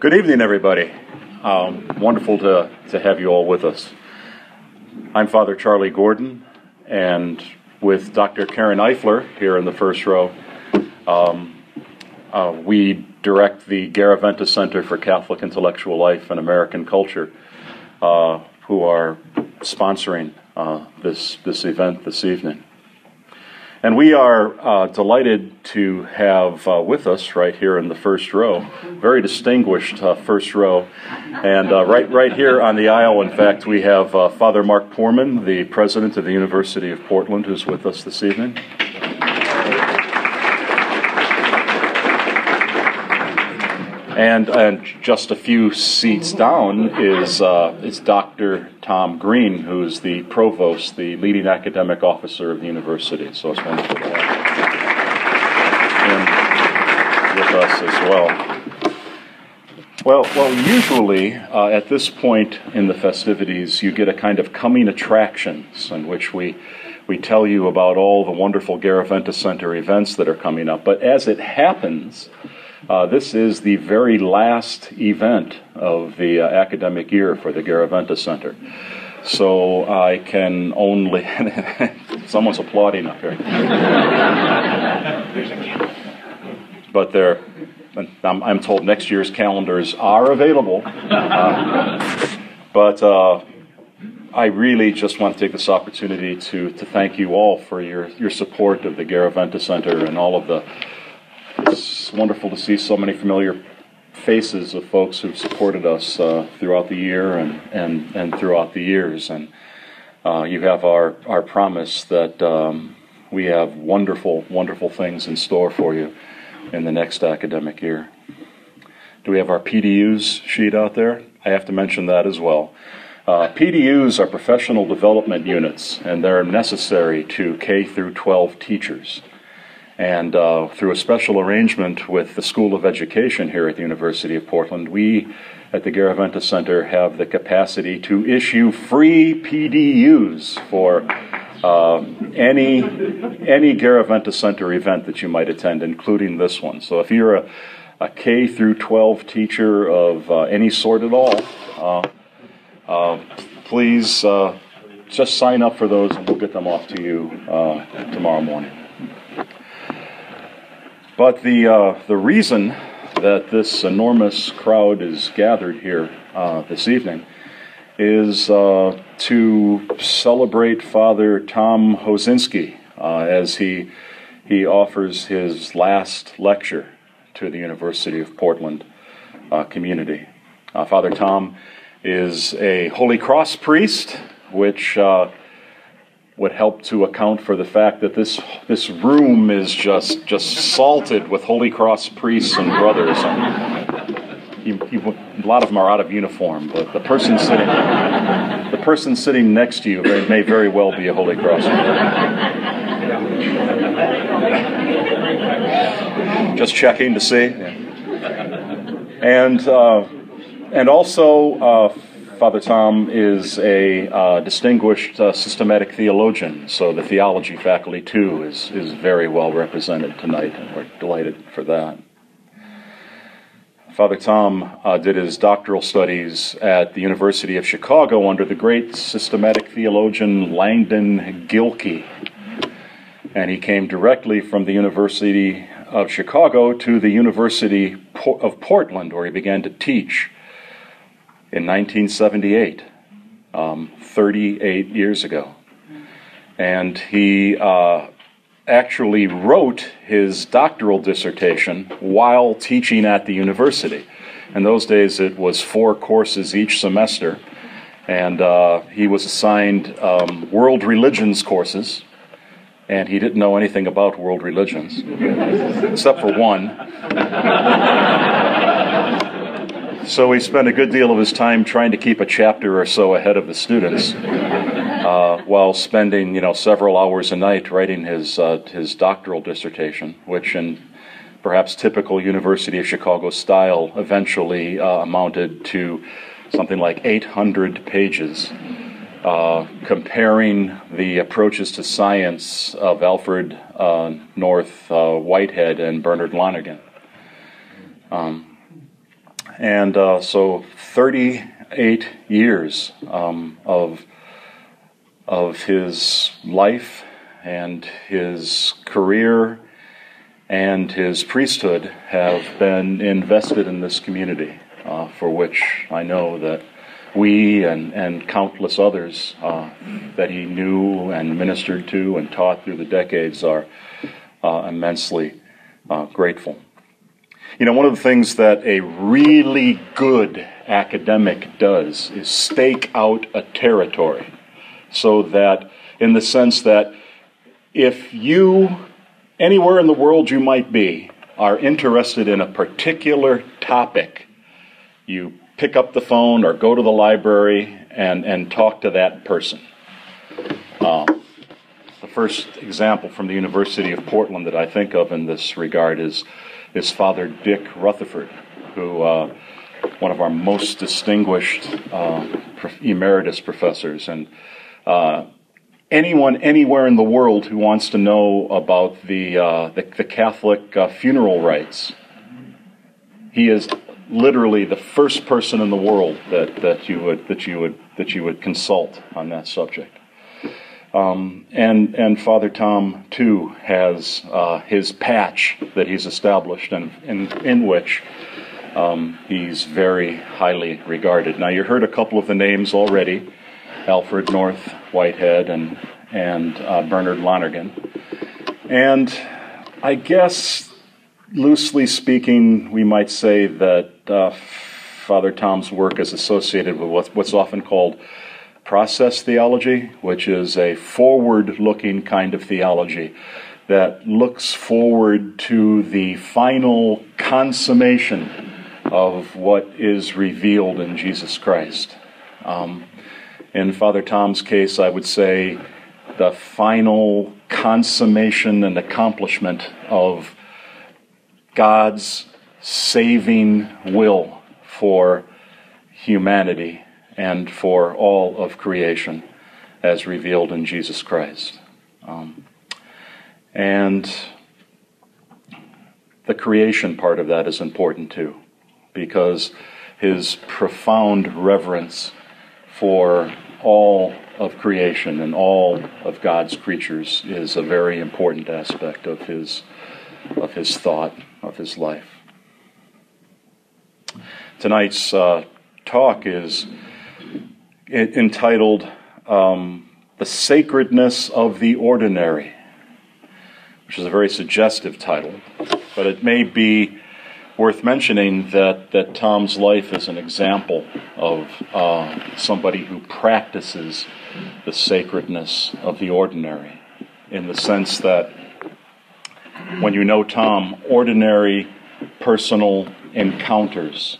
Good evening, everybody. Um, wonderful to, to have you all with us. I'm Father Charlie Gordon, and with Dr. Karen Eifler here in the first row, um, uh, we direct the Garaventa Center for Catholic Intellectual Life and American Culture, uh, who are sponsoring uh, this, this event this evening. And we are uh, delighted to have uh, with us right here in the first row, very distinguished uh, first row. And uh, right, right here on the aisle, in fact, we have uh, Father Mark Poorman, the president of the University of Portland, who's with us this evening. And, and just a few seats down is, uh, is Dr. Tom Greene, who's the provost, the leading academic officer of the university. So it's wonderful to have him with us as well. Well, well, usually uh, at this point in the festivities, you get a kind of coming attractions in which we we tell you about all the wonderful Garaventa Center events that are coming up. But as it happens, uh, this is the very last event of the uh, academic year for the Garaventa Center. So I can only. someone's applauding up here. but they're. I'm, I'm, told next year's calendars are available. Uh, but uh, I really just want to take this opportunity to, to thank you all for your, your support of the Garaventa Center and all of the it's wonderful to see so many familiar faces of folks who've supported us uh, throughout the year and, and, and throughout the years. And uh, you have our, our promise that um, we have wonderful, wonderful things in store for you in the next academic year. Do we have our PDUs sheet out there? I have to mention that as well. Uh, PDUs are professional development units, and they're necessary to K through 12 teachers. And uh, through a special arrangement with the School of Education here at the University of Portland, we at the Garaventa Center have the capacity to issue free PDUs for uh, any any Garaventa Center event that you might attend, including this one. So if you're a, a K through 12 teacher of uh, any sort at all, uh, uh, please uh, just sign up for those, and we'll get them off to you tomorrow morning. But the, uh, the reason that this enormous crowd is gathered here uh, this evening is uh, to celebrate Father Tom Hosinski uh, as he, he offers his last lecture to the University of Portland uh, community. Uh, Father Tom is a Holy Cross priest, which would help to account for the fact that this this room is just just salted with Holy Cross priests and brothers. And a lot of them are out of uniform, but the person sitting the person sitting next to you may, may very well be a Holy Cross. Just checking to see. And uh, and also. Uh, Father Tom is a uh, distinguished uh, systematic theologian, so the theology faculty too is, is very well represented tonight, and we're delighted for that. Father Tom uh, did his doctoral studies at the University of Chicago under the great systematic theologian Langdon Gilkey. And he came directly from the University of Chicago to the University of Portland, where he began to teach in 1978, um, 38 years ago. And he uh, actually wrote his doctoral dissertation while teaching at the university. In those days, it was four courses each semester, and uh, he was assigned um, world religions courses, and he didn't know anything about world religions, except for one. So he spent a good deal of his time trying to keep a chapter or so ahead of the students, uh, while spending you know several hours a night writing his uh, his doctoral dissertation, which in perhaps typical University of Chicago style eventually uh, amounted to something like 800 pages. Uh, comparing the approaches to science of Alfred uh, North uh, Whitehead and Bernard Lonergan. Um, And uh, so 38 years um, of, of his life and his career and his priesthood have been invested in this community, uh, for which I know that we and, and countless others uh, that he knew and ministered to and taught through the decades are uh, immensely uh, grateful. You know, one of the things that a really good academic does is stake out a territory so that, in the sense that if you, anywhere in the world you might be, are interested in a particular topic, you pick up the phone or go to the library and, and talk to that person. Um, the first example from the University of Portland that I think of in this regard is, is Father Dick Rutherford, who uh, one of our most distinguished uh, emeritus professors, and uh, anyone anywhere in the world who wants to know about the uh, the, the, Catholic uh, funeral rites, he is literally the first person in the world that, that you would that you would that you would consult on that subject. Um, and and Father Tom too has uh, his patch that he's established and in, in which um, he's very highly regarded. Now you heard a couple of the names already: Alfred North Whitehead and and uh, Bernard Lonergan. And I guess loosely speaking, we might say that uh, Father Tom's work is associated with what's often called process theology, which is a forward looking kind of theology that looks forward to the final consummation of what is revealed in Jesus Christ. Um, in Father Tom's case, I would say the final consummation and accomplishment of God's saving will for humanity and for all of creation as revealed in Jesus Christ. Um, and the creation part of that is important too, because his profound reverence for all of creation and all of God's creatures is a very important aspect of his, of his thought of his life. Tonight's uh, talk is entitled um, The Sacredness of the Ordinary, which is a very suggestive title, but it may be worth mentioning that, that Tom's life is an example of uh, somebody who practices the sacredness of the ordinary in the sense that when you know Tom, ordinary personal encounters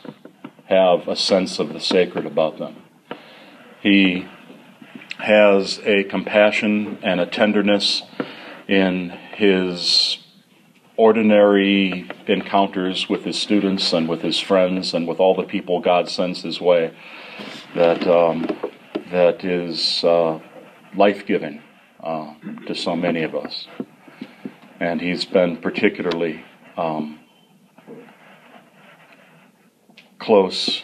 have a sense of the sacred about them. He has a compassion and a tenderness in his ordinary encounters with his students and with his friends and with all the people God sends his way that um, that is uh, life giving uh, to so many of us. And he's been particularly um, close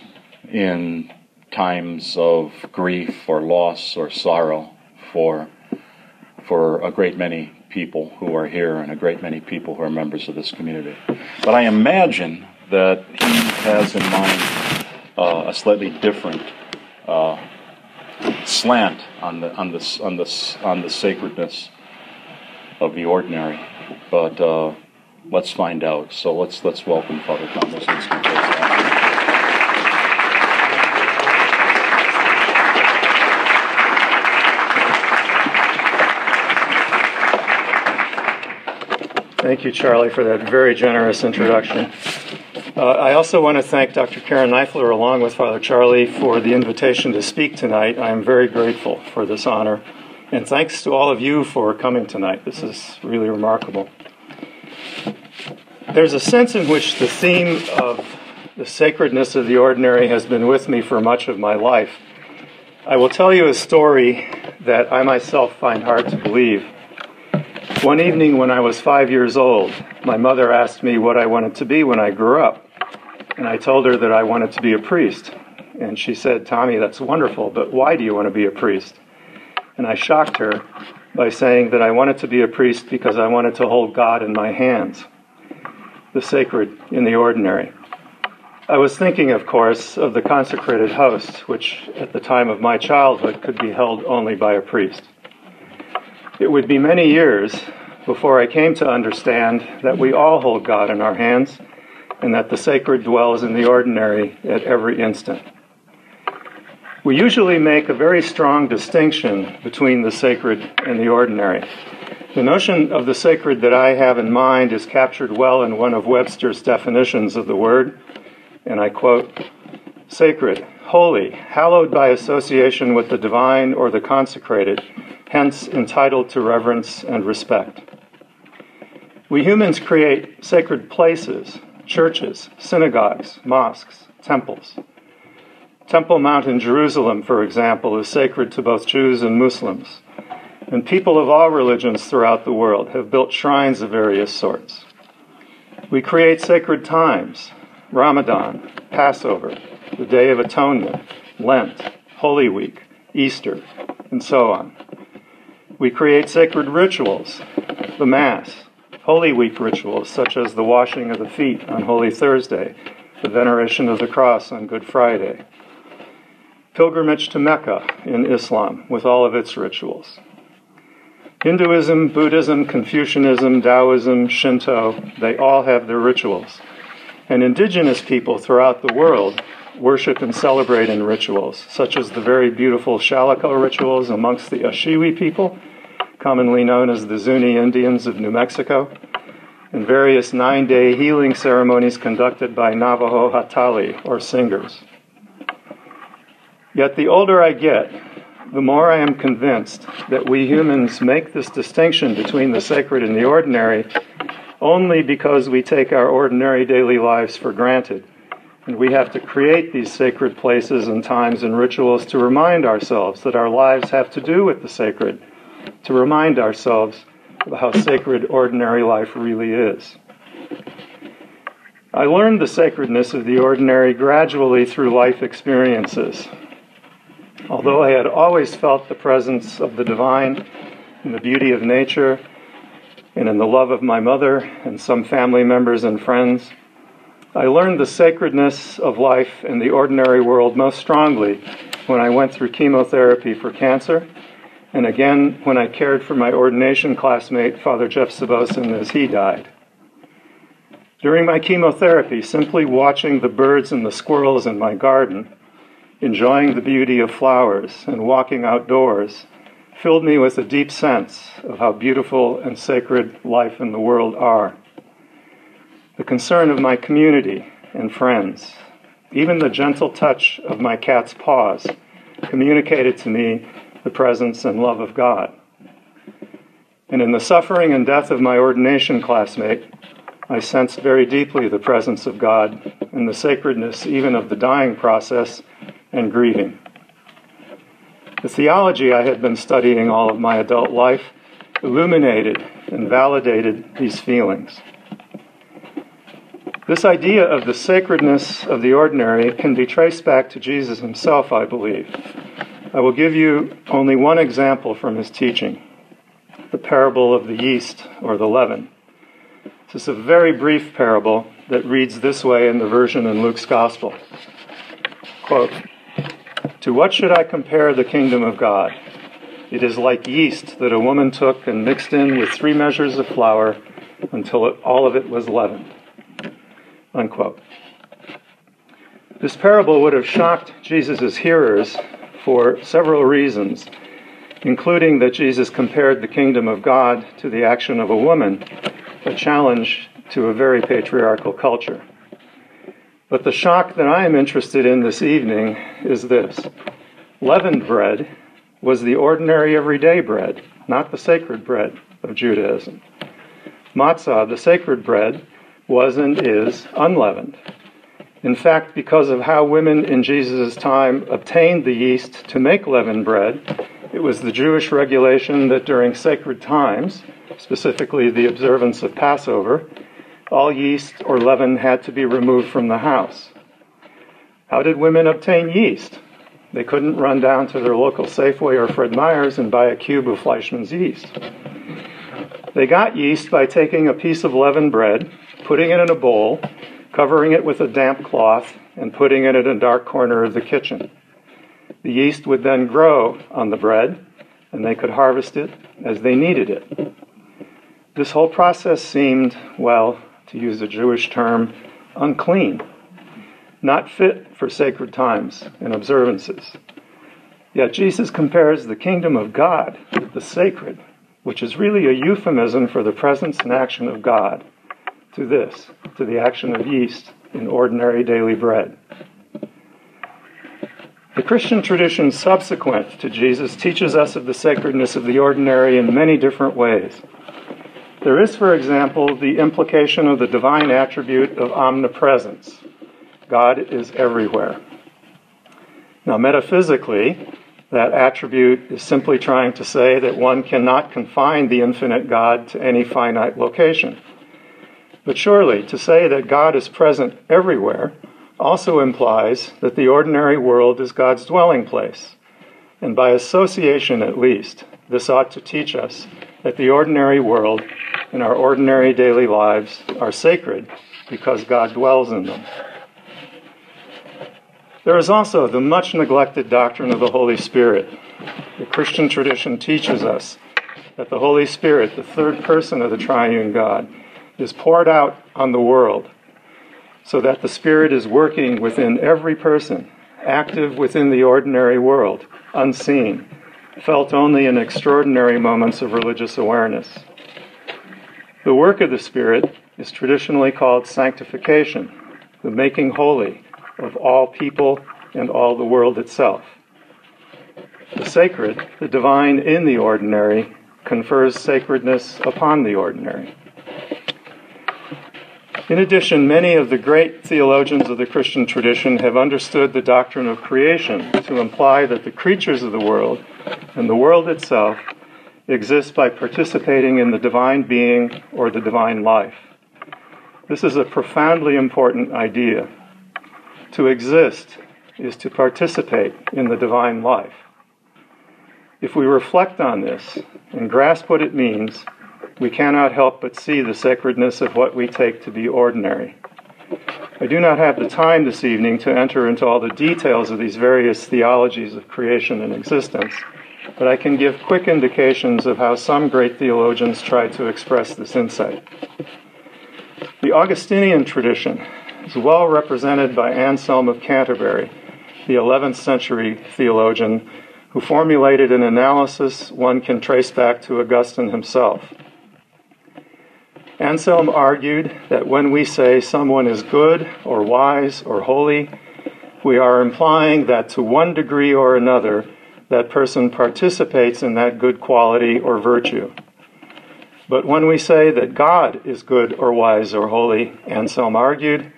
in times of grief or loss or sorrow for for a great many people who are here and a great many people who are members of this community. But I imagine that he has in mind uh, a slightly different uh, slant on the on the on the on the sacredness of the ordinary but uh, let's find out. So let's let's welcome Father Thomas. Thank you, Charlie, for that very generous introduction. Uh, I also want to thank Dr. Karen Eifler, along with Father Charlie, for the invitation to speak tonight. I am very grateful for this honor. And thanks to all of you for coming tonight. This is really remarkable. There's a sense in which the theme of the sacredness of the ordinary has been with me for much of my life. I will tell you a story that I myself find hard to believe. One evening when I was five years old, my mother asked me what I wanted to be when I grew up. And I told her that I wanted to be a priest. And she said, Tommy, that's wonderful, but why do you want to be a priest? And I shocked her by saying that I wanted to be a priest because I wanted to hold God in my hands, the sacred in the ordinary. I was thinking, of course, of the consecrated host, which at the time of my childhood could be held only by a priest. It would be many years before I came to understand that we all hold God in our hands and that the sacred dwells in the ordinary at every instant. We usually make a very strong distinction between the sacred and the ordinary. The notion of the sacred that I have in mind is captured well in one of Webster's definitions of the word, and I quote Sacred, holy, hallowed by association with the divine or the consecrated, hence entitled to reverence and respect. We humans create sacred places, churches, synagogues, mosques, temples. Temple Mount in Jerusalem, for example, is sacred to both Jews and Muslims. And people of all religions throughout the world have built shrines of various sorts. We create sacred times Ramadan, Passover, the Day of Atonement, Lent, Holy Week, Easter, and so on. We create sacred rituals, the Mass, Holy Week rituals such as the washing of the feet on Holy Thursday, the veneration of the cross on Good Friday, pilgrimage to Mecca in Islam with all of its rituals. Hinduism, Buddhism, Confucianism, Taoism, Shinto, they all have their rituals. And indigenous people throughout the world worship and celebrate in rituals, such as the very beautiful Shalako rituals amongst the Oshiwi people commonly known as the Zuni Indians of New Mexico, and various nine day healing ceremonies conducted by Navajo Hatali, or singers. Yet the older I get, the more I am convinced that we humans make this distinction between the sacred and the ordinary only because we take our ordinary daily lives for granted. And we have to create these sacred places and times and rituals to remind ourselves that our lives have to do with the sacred to remind ourselves of how sacred ordinary life really is. I learned the sacredness of the ordinary gradually through life experiences. Although I had always felt the presence of the divine in the beauty of nature and in the love of my mother and some family members and friends, I learned the sacredness of life in the ordinary world most strongly when I went through chemotherapy for cancer and again when I cared for my ordination classmate, Father Jeff Sabosin, as he died. During my chemotherapy, simply watching the birds and the squirrels in my garden, enjoying the beauty of flowers, and walking outdoors filled me with a deep sense of how beautiful and sacred life and the world are. The concern of my community and friends, even the gentle touch of my cat's paws, communicated to me the presence and love of God. And in the suffering and death of my ordination classmate, I sensed very deeply the presence of God and the sacredness even of the dying process and grieving. The theology I had been studying all of my adult life illuminated and validated these feelings. This idea of the sacredness of the ordinary can be traced back to Jesus himself, I believe. I will give you only one example from his teaching the parable of the yeast or the leaven. This is a very brief parable that reads this way in the version in Luke's Gospel. Quote, To what should I compare the kingdom of God? It is like yeast that a woman took and mixed in with three measures of flour until it, all of it was leavened. Unquote. This parable would have shocked Jesus' hearers for several reasons, including that Jesus compared the kingdom of God to the action of a woman, a challenge to a very patriarchal culture. But the shock that I am interested in this evening is this leavened bread was the ordinary everyday bread, not the sacred bread of Judaism. Matzah, the sacred bread, was and is unleavened. In fact, because of how women in Jesus' time obtained the yeast to make leavened bread, it was the Jewish regulation that during sacred times, specifically the observance of Passover, all yeast or leaven had to be removed from the house. How did women obtain yeast? They couldn't run down to their local Safeway or Fred Meyer's and buy a cube of Fleischmann's yeast. They got yeast by taking a piece of leavened bread, putting it in a bowl, covering it with a damp cloth, and putting it in a dark corner of the kitchen. The yeast would then grow on the bread, and they could harvest it as they needed it. This whole process seemed, well, to use a Jewish term, unclean, not fit for sacred times and observances. Yet Jesus compares the kingdom of God, with the sacred, which is really a euphemism for the presence and action of God, to this, to the action of yeast in ordinary daily bread. The Christian tradition subsequent to Jesus teaches us of the sacredness of the ordinary in many different ways. There is, for example, the implication of the divine attribute of omnipresence. God is everywhere. Now, metaphysically, that attribute is simply trying to say that one cannot confine the infinite God to any finite location. But surely, to say that God is present everywhere also implies that the ordinary world is God's dwelling place. And by association, at least, this ought to teach us that the ordinary world and our ordinary daily lives are sacred because God dwells in them. There is also the much neglected doctrine of the Holy Spirit. The Christian tradition teaches us that the Holy Spirit, the third person of the triune God, is poured out on the world so that the Spirit is working within every person, active within the ordinary world, unseen, felt only in extraordinary moments of religious awareness. The work of the Spirit is traditionally called sanctification, the making holy, of all people and all the world itself. The sacred, the divine in the ordinary, confers sacredness upon the ordinary. In addition, many of the great theologians of the Christian tradition have understood the doctrine of creation to imply that the creatures of the world and the world itself exist by participating in the divine being or the divine life. This is a profoundly important idea to exist is to participate in the divine life. If we reflect on this and grasp what it means, we cannot help but see the sacredness of what we take to be ordinary. I do not have the time this evening to enter into all the details of these various theologies of creation and existence, but I can give quick indications of how some great theologians tried to express this insight. The Augustinian tradition is well represented by Anselm of Canterbury, the 11th century theologian who formulated an analysis one can trace back to Augustine himself. Anselm argued that when we say someone is good or wise or holy, we are implying that to one degree or another, that person participates in that good quality or virtue. But when we say that God is good or wise or holy, Anselm argued,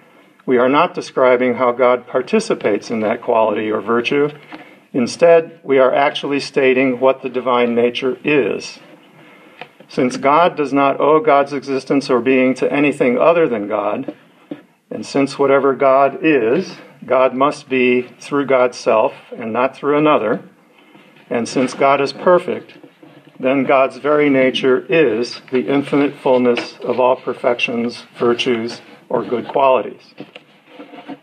we are not describing how God participates in that quality or virtue. Instead, we are actually stating what the divine nature is. Since God does not owe God's existence or being to anything other than God, and since whatever God is, God must be through God's self and not through another, and since God is perfect, then God's very nature is the infinite fullness of all perfections, virtues, or good qualities.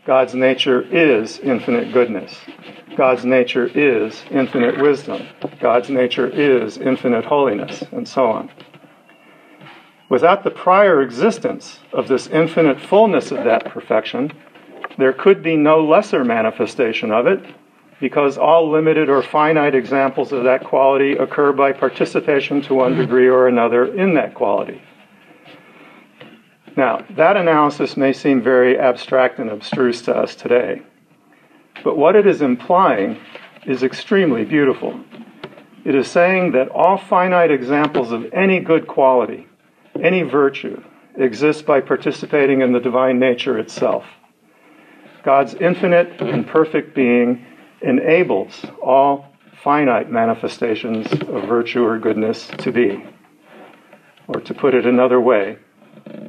God's nature is infinite goodness. God's nature is infinite wisdom. God's nature is infinite holiness, and so on. Without the prior existence of this infinite fullness of that perfection, there could be no lesser manifestation of it, because all limited or finite examples of that quality occur by participation to one degree or another in that quality. Now, that analysis may seem very abstract and abstruse to us today, but what it is implying is extremely beautiful. It is saying that all finite examples of any good quality, any virtue, exist by participating in the divine nature itself. God's infinite and perfect being enables all finite manifestations of virtue or goodness to be. Or to put it another way,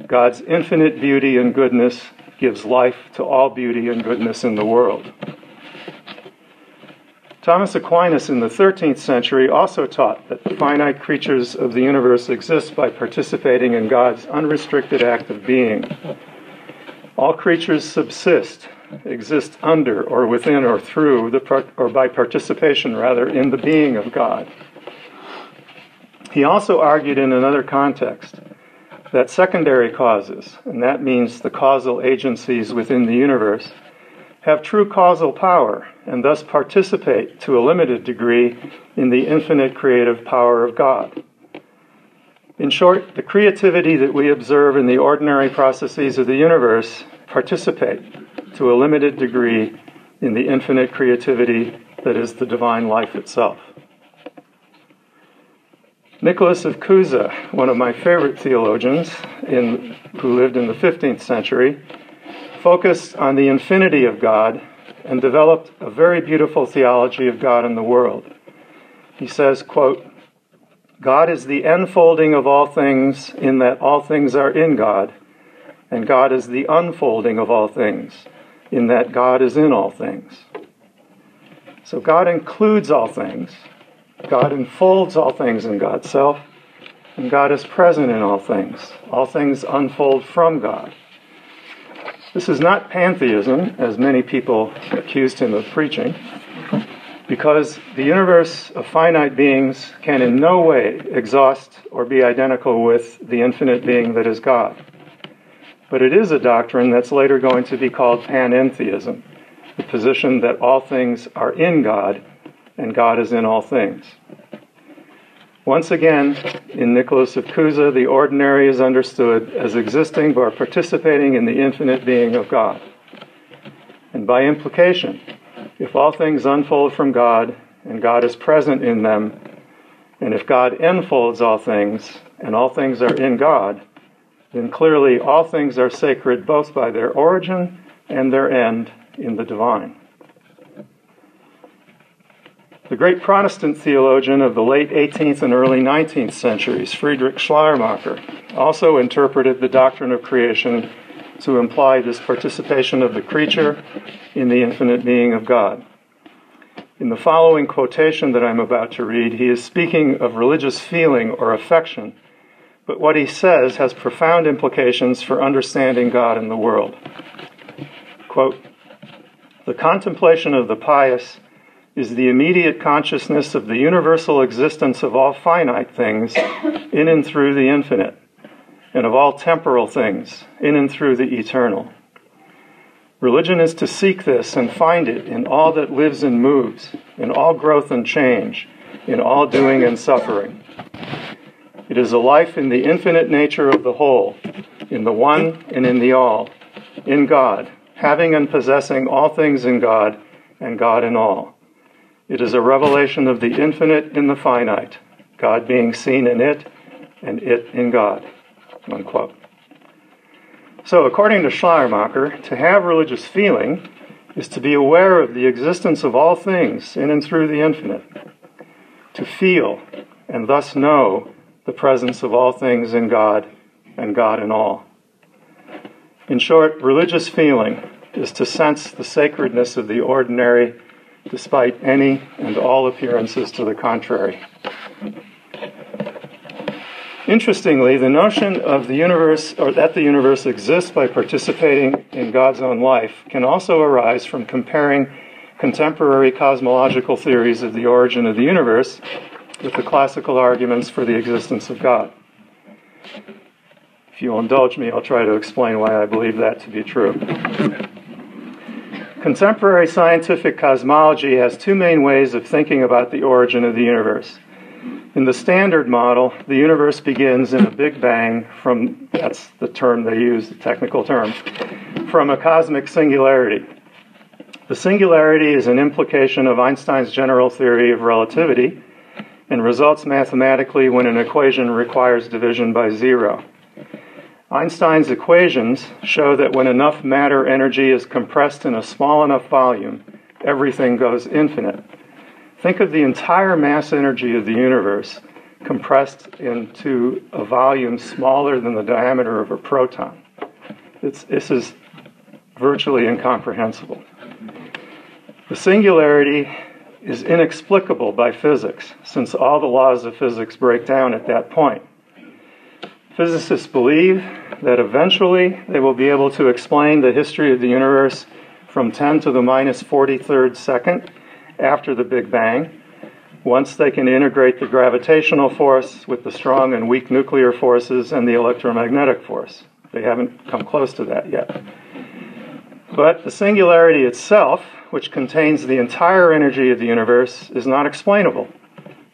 God's infinite beauty and goodness gives life to all beauty and goodness in the world. Thomas Aquinas in the 13th century also taught that the finite creatures of the universe exist by participating in God's unrestricted act of being. All creatures subsist, exist under or within or through the or by participation rather in the being of God. He also argued in another context that secondary causes, and that means the causal agencies within the universe, have true causal power and thus participate to a limited degree in the infinite creative power of God. In short, the creativity that we observe in the ordinary processes of the universe participate to a limited degree in the infinite creativity that is the divine life itself. Nicholas of Cusa, one of my favorite theologians in, who lived in the 15th century, focused on the infinity of God and developed a very beautiful theology of God and the world. He says, quote, God is the enfolding of all things in that all things are in God, and God is the unfolding of all things in that God is in all things. So God includes all things, God enfolds all things in God's self, and God is present in all things. All things unfold from God. This is not pantheism, as many people accused him of preaching, because the universe of finite beings can in no way exhaust or be identical with the infinite being that is God. But it is a doctrine that's later going to be called panentheism, the position that all things are in God and God is in all things. Once again, in Nicholas of Cusa, the ordinary is understood as existing by participating in the infinite being of God. And by implication, if all things unfold from God and God is present in them, and if God enfolds all things and all things are in God, then clearly all things are sacred both by their origin and their end in the divine. The great Protestant theologian of the late 18th and early 19th centuries, Friedrich Schleiermacher, also interpreted the doctrine of creation to imply this participation of the creature in the infinite being of God. In the following quotation that I'm about to read, he is speaking of religious feeling or affection, but what he says has profound implications for understanding God and the world. Quote, the contemplation of the pious is the immediate consciousness of the universal existence of all finite things in and through the infinite, and of all temporal things in and through the eternal. Religion is to seek this and find it in all that lives and moves, in all growth and change, in all doing and suffering. It is a life in the infinite nature of the whole, in the one and in the all, in God, having and possessing all things in God, and God in all. It is a revelation of the infinite in the finite, God being seen in it and it in God. Unquote. So, according to Schleiermacher, to have religious feeling is to be aware of the existence of all things in and through the infinite, to feel and thus know the presence of all things in God and God in all. In short, religious feeling is to sense the sacredness of the ordinary despite any and all appearances to the contrary. Interestingly, the notion of the universe, or that the universe exists by participating in God's own life, can also arise from comparing contemporary cosmological theories of the origin of the universe with the classical arguments for the existence of God. If you'll indulge me, I'll try to explain why I believe that to be true. Contemporary scientific cosmology has two main ways of thinking about the origin of the universe. In the standard model, the universe begins in a big bang from, that's the term they use, the technical term, from a cosmic singularity. The singularity is an implication of Einstein's general theory of relativity and results mathematically when an equation requires division by zero. Einstein's equations show that when enough matter energy is compressed in a small enough volume, everything goes infinite. Think of the entire mass energy of the universe compressed into a volume smaller than the diameter of a proton. It's, this is virtually incomprehensible. The singularity is inexplicable by physics, since all the laws of physics break down at that point. Physicists believe that eventually they will be able to explain the history of the universe from 10 to the minus 43rd second after the Big Bang, once they can integrate the gravitational force with the strong and weak nuclear forces and the electromagnetic force. They haven't come close to that yet. But the singularity itself, which contains the entire energy of the universe, is not explainable.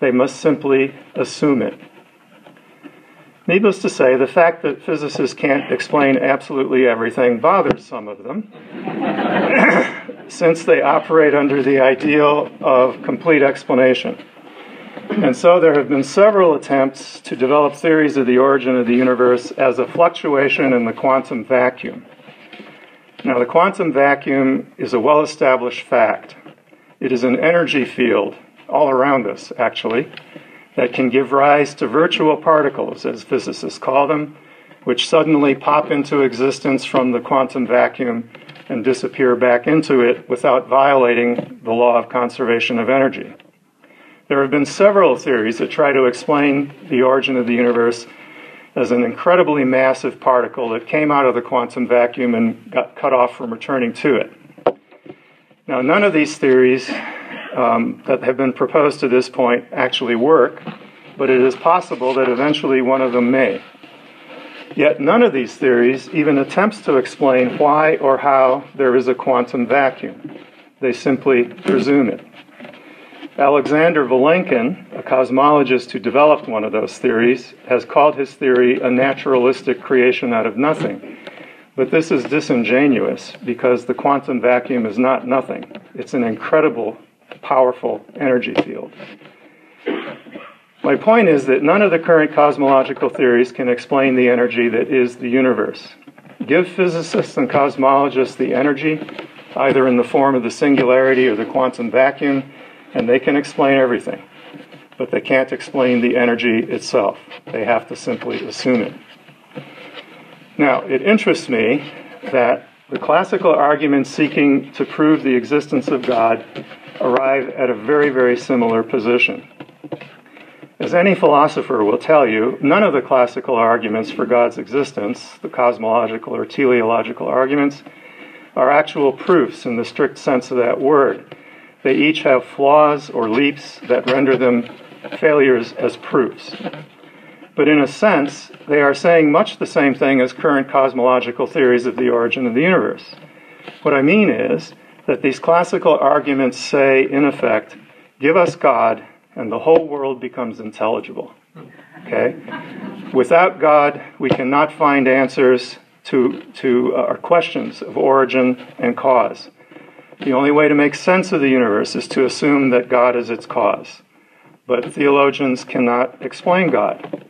They must simply assume it. Needless to say, the fact that physicists can't explain absolutely everything bothers some of them, since they operate under the ideal of complete explanation. And so there have been several attempts to develop theories of the origin of the universe as a fluctuation in the quantum vacuum. Now, the quantum vacuum is a well established fact. It is an energy field all around us, actually that can give rise to virtual particles, as physicists call them, which suddenly pop into existence from the quantum vacuum and disappear back into it without violating the law of conservation of energy. There have been several theories that try to explain the origin of the universe as an incredibly massive particle that came out of the quantum vacuum and got cut off from returning to it. Now, none of these theories um, that have been proposed to this point actually work, but it is possible that eventually one of them may. Yet none of these theories even attempts to explain why or how there is a quantum vacuum. They simply presume it. Alexander Vilenkin, a cosmologist who developed one of those theories, has called his theory a naturalistic creation out of nothing. But this is disingenuous because the quantum vacuum is not nothing. It's an incredible powerful energy field. My point is that none of the current cosmological theories can explain the energy that is the universe. Give physicists and cosmologists the energy, either in the form of the singularity or the quantum vacuum, and they can explain everything. But they can't explain the energy itself. They have to simply assume it. Now, it interests me that the classical arguments seeking to prove the existence of God arrive at a very, very similar position. As any philosopher will tell you, none of the classical arguments for God's existence, the cosmological or teleological arguments, are actual proofs in the strict sense of that word. They each have flaws or leaps that render them failures as proofs. But in a sense, they are saying much the same thing as current cosmological theories of the origin of the universe. What I mean is that these classical arguments say, in effect, give us God and the whole world becomes intelligible. Okay? Without God, we cannot find answers to, to uh, our questions of origin and cause. The only way to make sense of the universe is to assume that God is its cause. But theologians cannot explain God.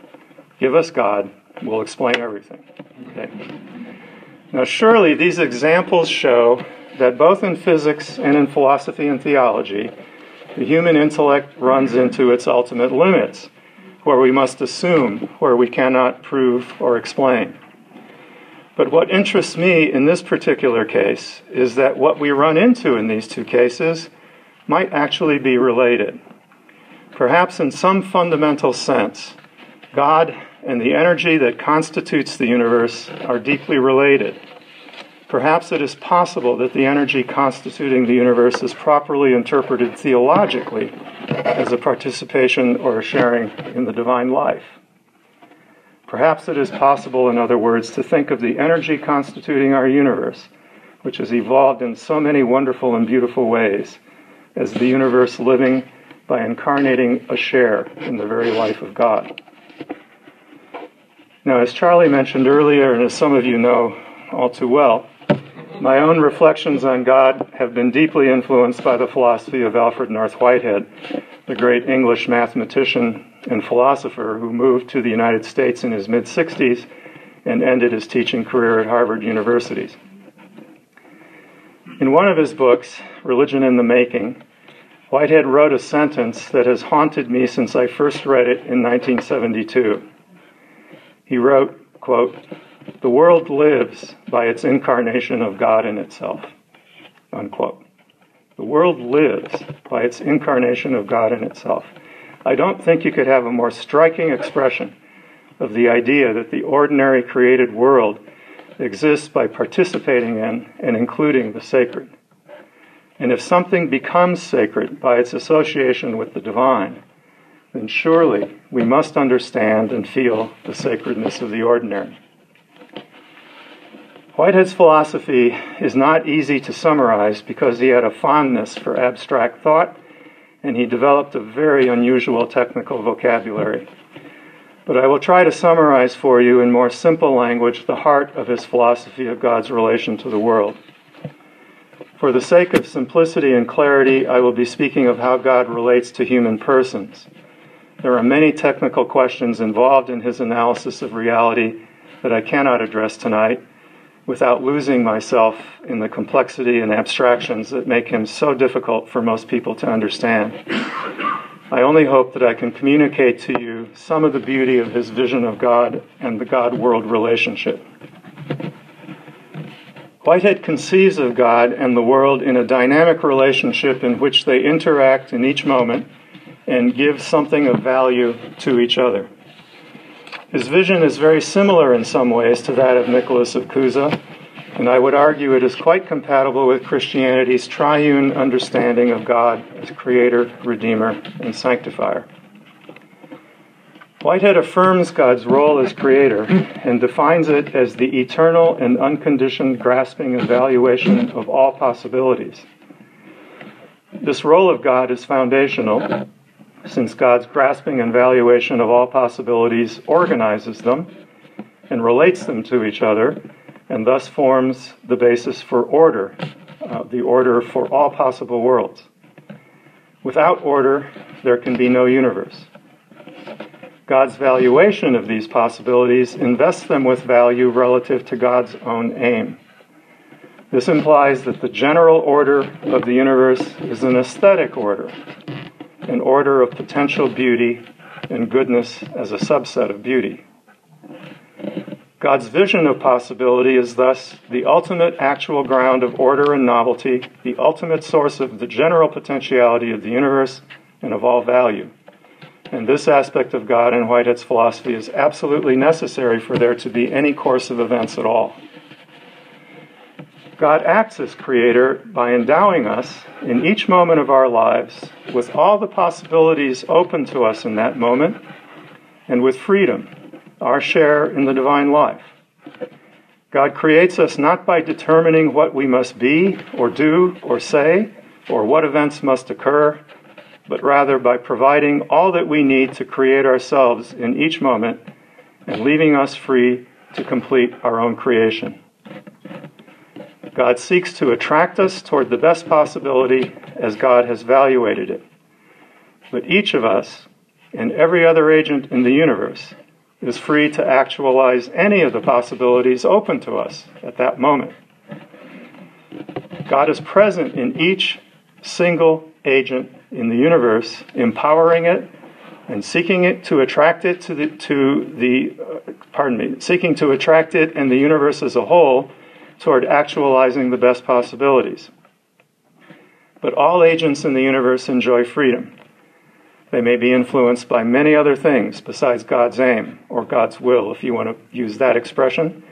Give us God, we'll explain everything. Okay? Now, surely these examples show that both in physics and in philosophy and theology, the human intellect runs into its ultimate limits, where we must assume, where we cannot prove or explain. But what interests me in this particular case is that what we run into in these two cases might actually be related. Perhaps in some fundamental sense, God and the energy that constitutes the universe are deeply related. Perhaps it is possible that the energy constituting the universe is properly interpreted theologically as a participation or a sharing in the divine life. Perhaps it is possible, in other words, to think of the energy constituting our universe, which has evolved in so many wonderful and beautiful ways, as the universe living by incarnating a share in the very life of God. Now, as Charlie mentioned earlier, and as some of you know all too well, my own reflections on God have been deeply influenced by the philosophy of Alfred North Whitehead, the great English mathematician and philosopher who moved to the United States in his mid 60s and ended his teaching career at Harvard University. In one of his books, Religion in the Making, Whitehead wrote a sentence that has haunted me since I first read it in 1972. He wrote, quote, The world lives by its incarnation of God in itself, unquote. The world lives by its incarnation of God in itself. I don't think you could have a more striking expression of the idea that the ordinary created world exists by participating in and including the sacred. And if something becomes sacred by its association with the divine, then surely we must understand and feel the sacredness of the ordinary. Whitehead's philosophy is not easy to summarize because he had a fondness for abstract thought and he developed a very unusual technical vocabulary. But I will try to summarize for you in more simple language the heart of his philosophy of God's relation to the world. For the sake of simplicity and clarity, I will be speaking of how God relates to human persons. There are many technical questions involved in his analysis of reality that I cannot address tonight without losing myself in the complexity and abstractions that make him so difficult for most people to understand. I only hope that I can communicate to you some of the beauty of his vision of God and the God world relationship. Whitehead conceives of God and the world in a dynamic relationship in which they interact in each moment and give something of value to each other. His vision is very similar in some ways to that of Nicholas of Cusa, and I would argue it is quite compatible with Christianity's triune understanding of God as creator, redeemer, and sanctifier. Whitehead affirms God's role as creator and defines it as the eternal and unconditioned grasping and valuation of all possibilities. This role of God is foundational since God's grasping and valuation of all possibilities organizes them and relates them to each other and thus forms the basis for order, uh, the order for all possible worlds. Without order, there can be no universe. God's valuation of these possibilities invests them with value relative to God's own aim. This implies that the general order of the universe is an aesthetic order, an order of potential beauty and goodness as a subset of beauty. God's vision of possibility is thus the ultimate actual ground of order and novelty, the ultimate source of the general potentiality of the universe and of all value. And this aspect of God in Whitehead's philosophy is absolutely necessary for there to be any course of events at all. God acts as creator by endowing us in each moment of our lives with all the possibilities open to us in that moment and with freedom our share in the divine life. God creates us not by determining what we must be or do or say or what events must occur, but rather by providing all that we need to create ourselves in each moment and leaving us free to complete our own creation. God seeks to attract us toward the best possibility as God has valuated it. But each of us and every other agent in the universe is free to actualize any of the possibilities open to us at that moment. God is present in each single agent in the universe, empowering it and seeking it to attract it to the, to the uh, pardon me, seeking to attract it and the universe as a whole toward actualizing the best possibilities. But all agents in the universe enjoy freedom. They may be influenced by many other things besides God's aim or God's will, if you want to use that expression.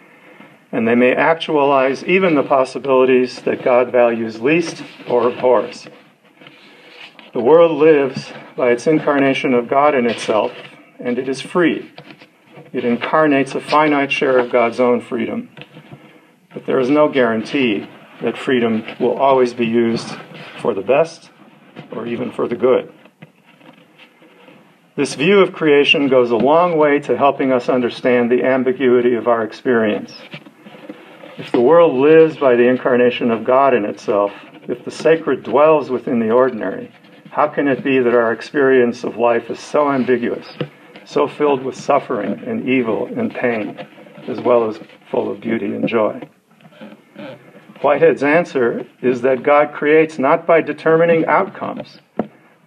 And they may actualize even the possibilities that God values least or abhors. The world lives by its incarnation of God in itself, and it is free. It incarnates a finite share of God's own freedom. But there is no guarantee that freedom will always be used for the best or even for the good. This view of creation goes a long way to helping us understand the ambiguity of our experience. If the world lives by the incarnation of God in itself, if the sacred dwells within the ordinary, how can it be that our experience of life is so ambiguous, so filled with suffering and evil and pain, as well as full of beauty and joy? Whitehead's answer is that God creates not by determining outcomes,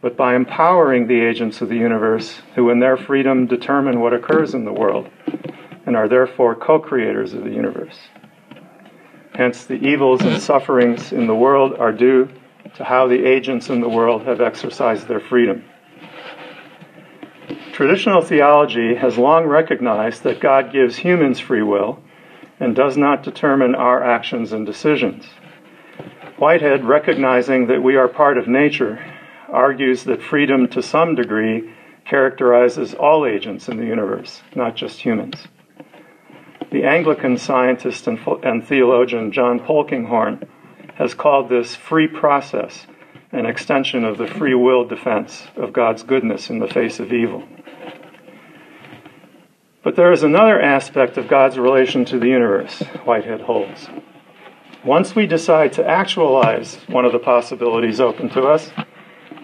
but by empowering the agents of the universe who, in their freedom, determine what occurs in the world and are therefore co creators of the universe. Hence, the evils and sufferings in the world are due to how the agents in the world have exercised their freedom. Traditional theology has long recognized that God gives humans free will and does not determine our actions and decisions. Whitehead, recognizing that we are part of nature, argues that freedom to some degree characterizes all agents in the universe, not just humans. The Anglican scientist and, and theologian John Polkinghorne has called this free process an extension of the free will defense of God's goodness in the face of evil. But there is another aspect of God's relation to the universe, Whitehead holds. Once we decide to actualize one of the possibilities open to us,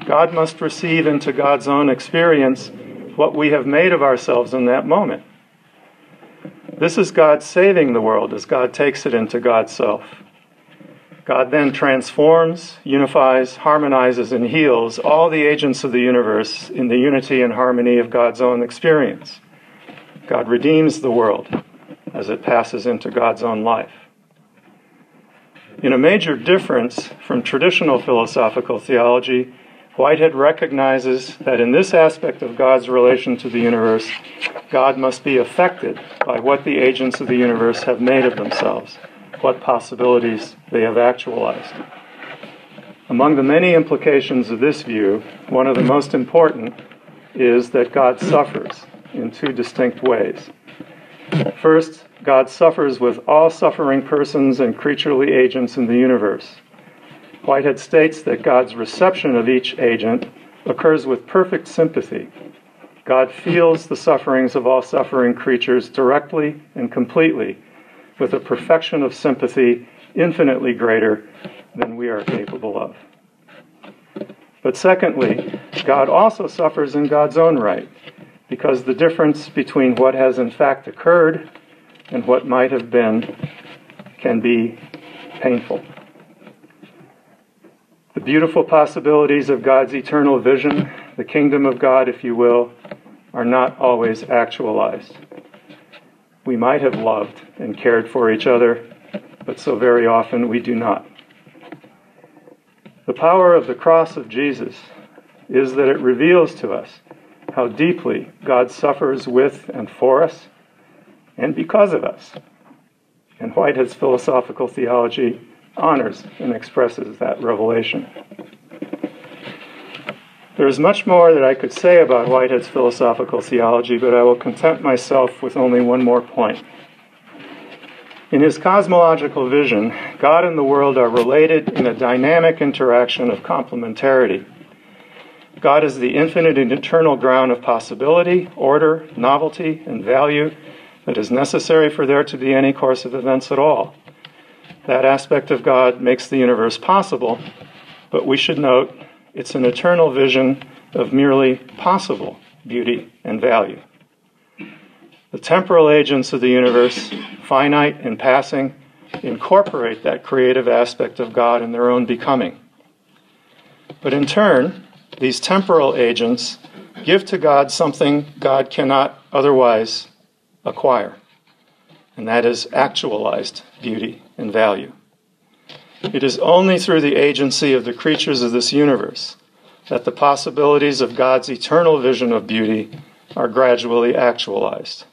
God must receive into God's own experience what we have made of ourselves in that moment. This is God saving the world as God takes it into God's self. God then transforms, unifies, harmonizes, and heals all the agents of the universe in the unity and harmony of God's own experience. God redeems the world as it passes into God's own life. In a major difference from traditional philosophical theology, Whitehead recognizes that in this aspect of God's relation to the universe, God must be affected by what the agents of the universe have made of themselves, what possibilities they have actualized. Among the many implications of this view, one of the most important is that God suffers in two distinct ways. First, God suffers with all suffering persons and creaturely agents in the universe Whitehead states that God's reception of each agent occurs with perfect sympathy. God feels the sufferings of all suffering creatures directly and completely, with a perfection of sympathy infinitely greater than we are capable of. But secondly, God also suffers in God's own right, because the difference between what has in fact occurred and what might have been can be painful. The beautiful possibilities of God's eternal vision, the kingdom of God, if you will, are not always actualized. We might have loved and cared for each other, but so very often we do not. The power of the cross of Jesus is that it reveals to us how deeply God suffers with and for us and because of us. And Whitehead's philosophical theology honors and expresses that revelation. There is much more that I could say about Whitehead's philosophical theology, but I will content myself with only one more point. In his cosmological vision, God and the world are related in a dynamic interaction of complementarity. God is the infinite and eternal ground of possibility, order, novelty, and value that is necessary for there to be any course of events at all. That aspect of God makes the universe possible, but we should note it's an eternal vision of merely possible beauty and value. The temporal agents of the universe, finite and passing, incorporate that creative aspect of God in their own becoming. But in turn, these temporal agents give to God something God cannot otherwise acquire, and that is actualized beauty and value. It is only through the agency of the creatures of this universe that the possibilities of God's eternal vision of beauty are gradually actualized.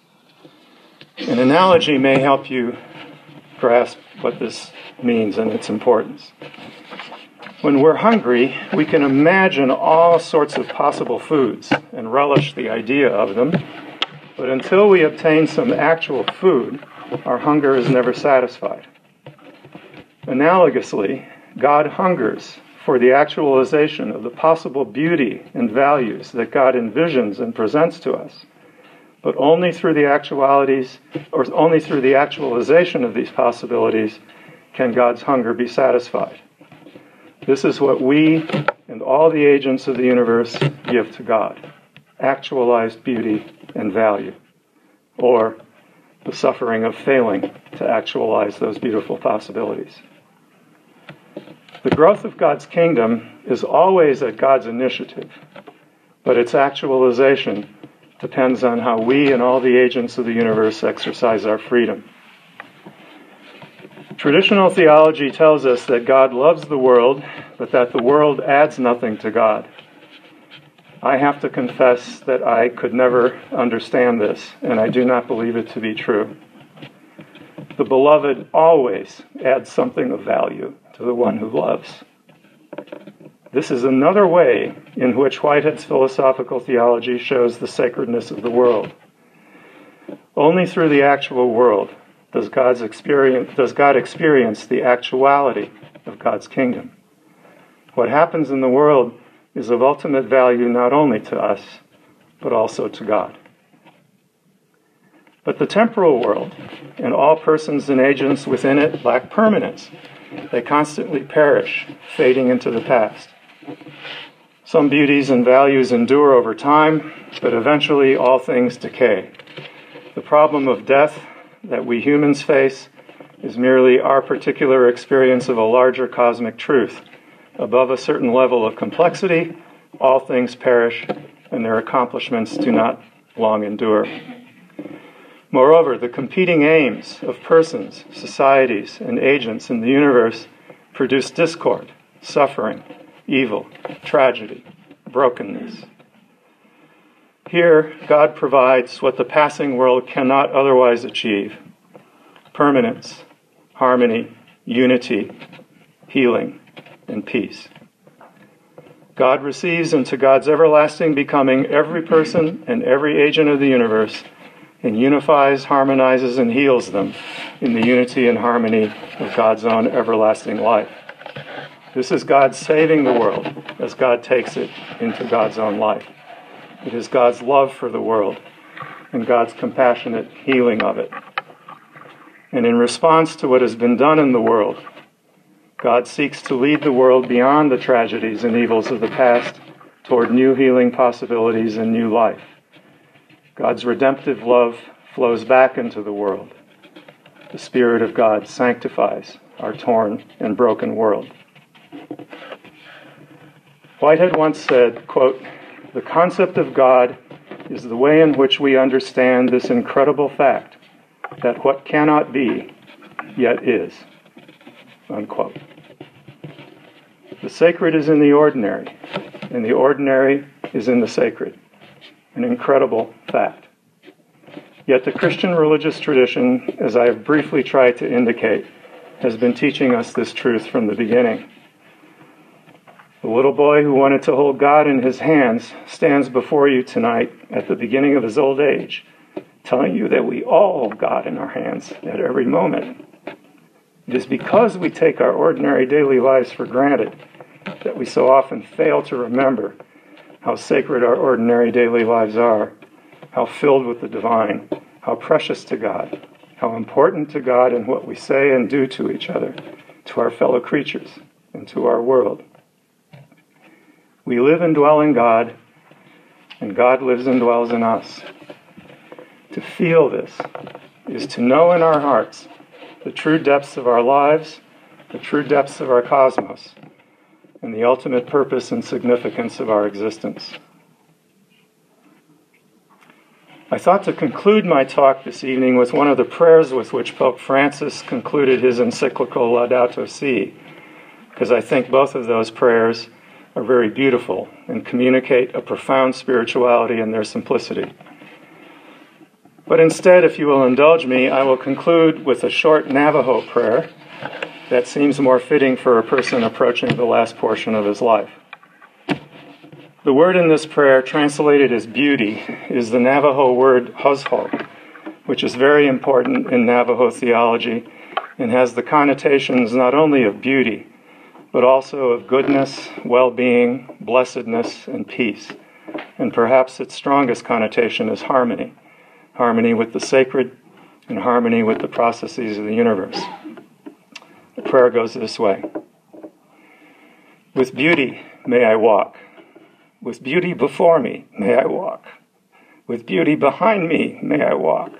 An analogy may help you grasp what this means and its importance. When we're hungry, we can imagine all sorts of possible foods and relish the idea of them, but until we obtain some actual food, our hunger is never satisfied. Analogously, God hungers for the actualization of the possible beauty and values that God envisions and presents to us. But only through the actualities, or only through the actualization of these possibilities, can God's hunger be satisfied. This is what we and all the agents of the universe give to God actualized beauty and value, or the suffering of failing to actualize those beautiful possibilities. The growth of God's kingdom is always at God's initiative, but its actualization depends on how we and all the agents of the universe exercise our freedom. Traditional theology tells us that God loves the world, but that the world adds nothing to God. I have to confess that I could never understand this, and I do not believe it to be true. The beloved always adds something of value to the one who loves. This is another way in which Whitehead's philosophical theology shows the sacredness of the world. Only through the actual world does, God's experience, does God experience the actuality of God's kingdom. What happens in the world is of ultimate value not only to us, but also to God. But the temporal world and all persons and agents within it lack permanence. They constantly perish, fading into the past. Some beauties and values endure over time, but eventually all things decay. The problem of death that we humans face is merely our particular experience of a larger cosmic truth. Above a certain level of complexity, all things perish, and their accomplishments do not long endure. Moreover, the competing aims of persons, societies, and agents in the universe produce discord, suffering, evil, tragedy, brokenness. Here, God provides what the passing world cannot otherwise achieve permanence, harmony, unity, healing, and peace. God receives into God's everlasting becoming every person and every agent of the universe and unifies, harmonizes, and heals them in the unity and harmony of God's own everlasting life. This is God saving the world as God takes it into God's own life. It is God's love for the world and God's compassionate healing of it. And in response to what has been done in the world, God seeks to lead the world beyond the tragedies and evils of the past toward new healing possibilities and new life. God's redemptive love flows back into the world. The Spirit of God sanctifies our torn and broken world. Whitehead once said, quote, The concept of God is the way in which we understand this incredible fact that what cannot be yet is. Unquote. The sacred is in the ordinary, and the ordinary is in the sacred. An incredible fact. Yet the Christian religious tradition, as I have briefly tried to indicate, has been teaching us this truth from the beginning. The little boy who wanted to hold God in his hands stands before you tonight at the beginning of his old age telling you that we all hold God in our hands at every moment. It is because we take our ordinary daily lives for granted that we so often fail to remember how sacred our ordinary daily lives are, how filled with the divine, how precious to God, how important to God in what we say and do to each other, to our fellow creatures, and to our world. We live and dwell in God, and God lives and dwells in us. To feel this is to know in our hearts the true depths of our lives, the true depths of our cosmos, and the ultimate purpose and significance of our existence. I thought to conclude my talk this evening with one of the prayers with which Pope Francis concluded his encyclical Laudato Si, because I think both of those prayers are very beautiful and communicate a profound spirituality in their simplicity. But instead, if you will indulge me, I will conclude with a short Navajo prayer that seems more fitting for a person approaching the last portion of his life. The word in this prayer, translated as beauty, is the Navajo word hózhó, which is very important in Navajo theology and has the connotations not only of beauty, but also of goodness, well being, blessedness, and peace. And perhaps its strongest connotation is harmony harmony with the sacred, and harmony with the processes of the universe. The prayer goes this way With beauty may I walk. With beauty before me may I walk. With beauty behind me may I walk.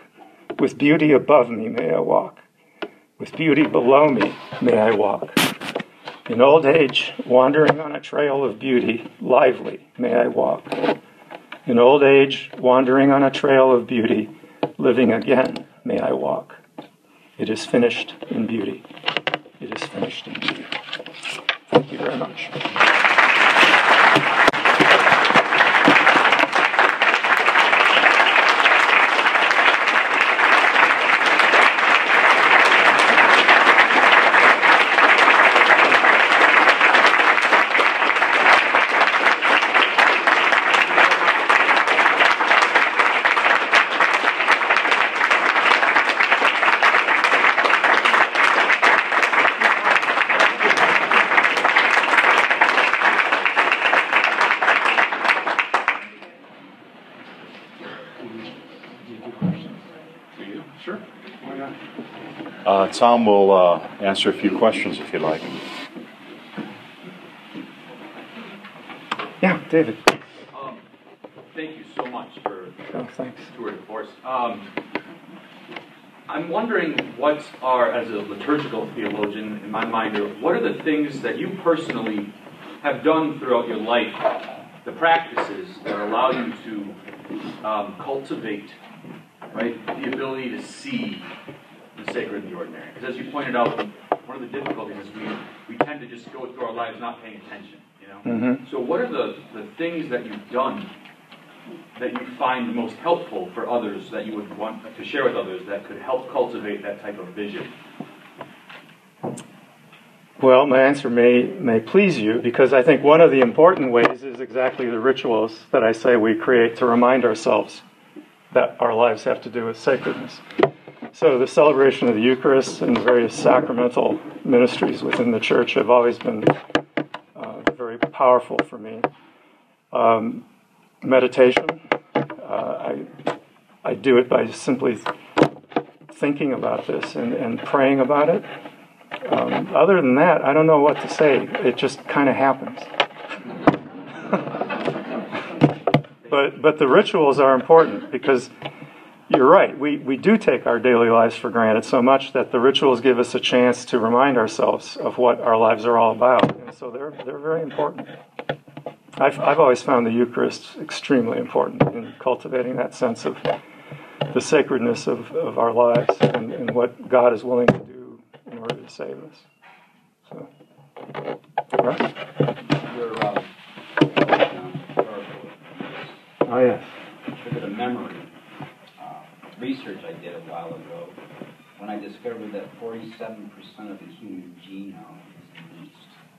With beauty above me may I walk. With beauty below me may I walk. In old age, wandering on a trail of beauty, lively may I walk. In old age, wandering on a trail of beauty, living again may I walk. It is finished in beauty. It is finished in beauty. Thank you very much. Tom will uh, answer a few questions if you like. Yeah, David. Um, thank you so much for oh, thanks. tour de force. Um, I'm wondering what are, as a liturgical theologian in my mind, what are the things that you personally have done throughout your life, the practices that allow you to um, cultivate, right, the ability to see the sacred and the ordinary. Because as you pointed out, one of the difficulties is we, we tend to just go through our lives not paying attention. You know. Mm-hmm. So what are the, the things that you've done that you find most helpful for others that you would want to share with others that could help cultivate that type of vision? Well, my answer may, may please you because I think one of the important ways is exactly the rituals that I say we create to remind ourselves that our lives have to do with sacredness. So the celebration of the Eucharist and the various sacramental ministries within the church have always been uh, very powerful for me. Um, meditation, uh, I, I do it by simply thinking about this and, and praying about it. Um, other than that, I don't know what to say. It just kind of happens. but but the rituals are important because you're right. We, we do take our daily lives for granted so much that the rituals give us a chance to remind ourselves of what our lives are all about. And so they're, they're very important. I've, I've always found the Eucharist extremely important in cultivating that sense of the sacredness of, of our lives and, and what God is willing to do in order to save us. So, right? Your, uh, Oh, yes. triggered a memory research I did a while ago when I discovered that 47% of the human genome is yeast.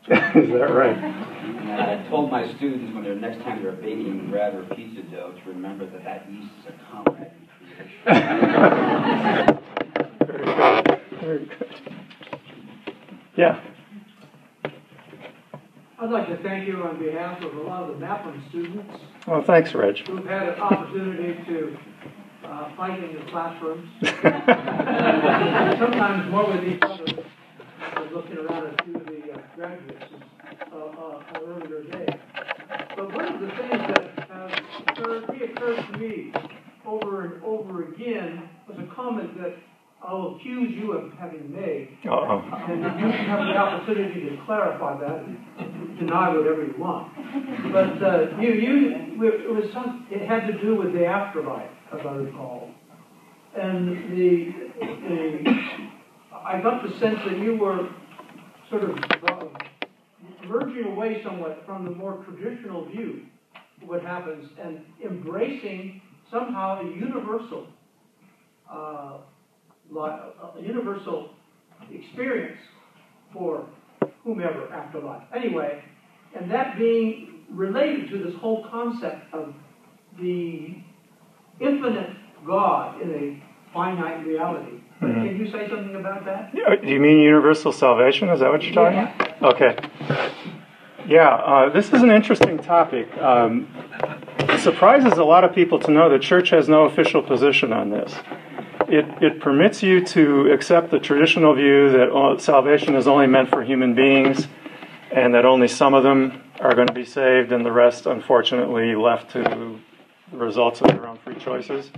is that right? And I told my students when they're next time they're baking bread or pizza dough to remember that that yeast is a comrade in creation. Very good. Very good. Yeah. I'd like to thank you on behalf of a lot of the Maplin students Well, thanks, Reg. who've had an opportunity to uh, fight in the classrooms. Sometimes more with each other than looking around at a few of the uh, graduates uh, uh, earlier today. But one of the things that has occurred, reoccurred to me over and over again was a comment that I'll accuse you of having made. Uh-oh. And you have the opportunity to clarify that, deny whatever you want. But uh, you, you, it was some, it had to do with the afterlife, as I recall. And the, the, I got the sense that you were sort of uh, merging away somewhat from the more traditional view of what happens and embracing somehow a universal uh, a universal experience for whomever afterlife. Anyway, and that being related to this whole concept of the infinite God in a finite reality. Mhm. Can you say something about that? Yeah, Do you mean universal salvation? Is that what you're talking about? Okay. Yeah, uh, this is an interesting topic. Um, it surprises a lot of people to know the church has no official position on this. It, it permits you to accept the traditional view that salvation is only meant for human beings and that only some of them are going to be saved and the rest, unfortunately, left to the results of their own free choices.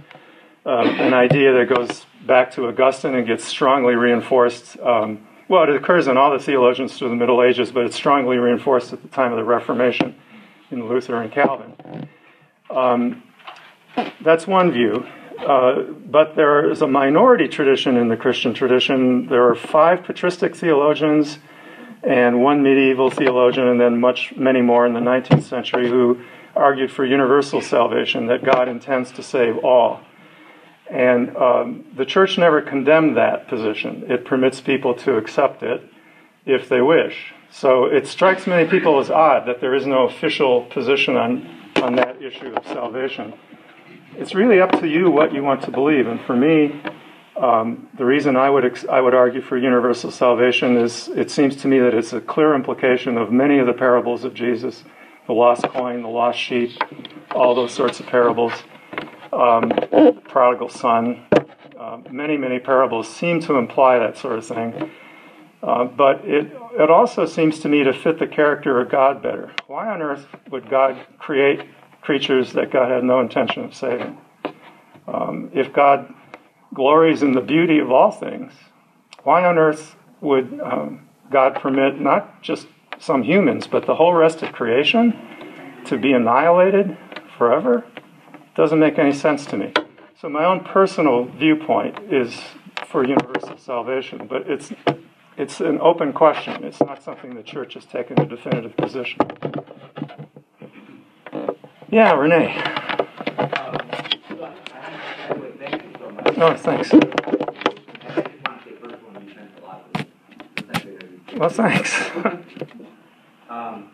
Um, an idea that goes back to Augustine and gets strongly reinforced um, well, it occurs in all the theologians through the Middle Ages, but it's strongly reinforced at the time of the Reformation in Luther and Calvin. Um, that's one view. Uh, but there is a minority tradition in the Christian tradition. There are five patristic theologians and one medieval theologian, and then much many more in the 19th century who argued for universal salvation, that God intends to save all. And um, the church never condemned that position. It permits people to accept it if they wish. So it strikes many people as odd that there is no official position on, on that issue of salvation. It's really up to you what you want to believe. And for me, um, the reason I would ex- I would argue for universal salvation is it seems to me that it's a clear implication of many of the parables of Jesus, the lost coin, the lost sheep, all those sorts of parables, um, prodigal son. Uh, many many parables seem to imply that sort of thing, uh, but it it also seems to me to fit the character of God better. Why on earth would God create creatures that God had no intention of saving? Um, if God glories in the beauty of all things, why on earth would um, God permit not just some humans, but the whole rest of creation to be annihilated forever? Doesn't make any sense to me. So, my own personal viewpoint is for universal salvation, but it's, it's an open question. It's not something the church has taken a definitive position. Yeah, Renee. Oh, thanks. Well, thanks. um,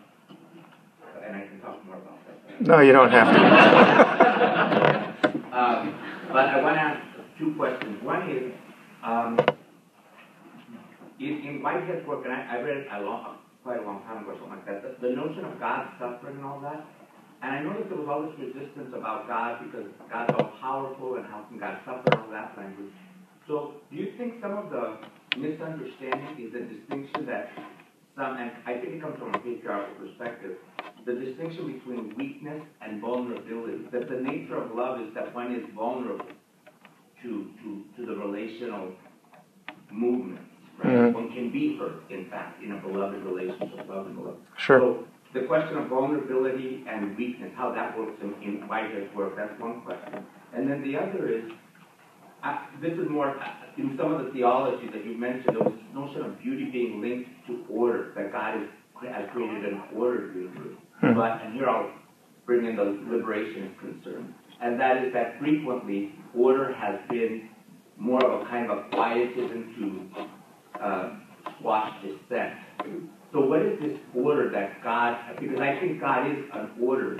and I can talk more about that. No, you don't have to. um, but I want to ask two questions. One is, um, in, in Whitehead's work, and I, I read it a long, quite a long time ago, something like that, the, the notion of God suffering and all that, and I noticed there was all this resistance about God because God's all powerful and how can God suffer and all that language. So do you think some of the misunderstanding is the distinction that some, and I think it comes from a patriarchal perspective, the distinction between weakness and vulnerability, that the nature of love is that one is vulnerable to, to, to the relational movement. right? Mm-hmm. One can be hurt, in fact, in a beloved relationship, love and beloved. Sure. So the question of vulnerability and weakness, how that works in, in Whitehead's work, that's one question. And then the other is, this is more, uh, in some of the theology that you mentioned, there was this notion of beauty being linked to order, that God is, has created an ordered universe. Hmm. But, and here I'll bring in the liberation concern, and that is that frequently order has been more of a kind of quietism to uh, squash dissent. So what is this order that God, because I think God is an order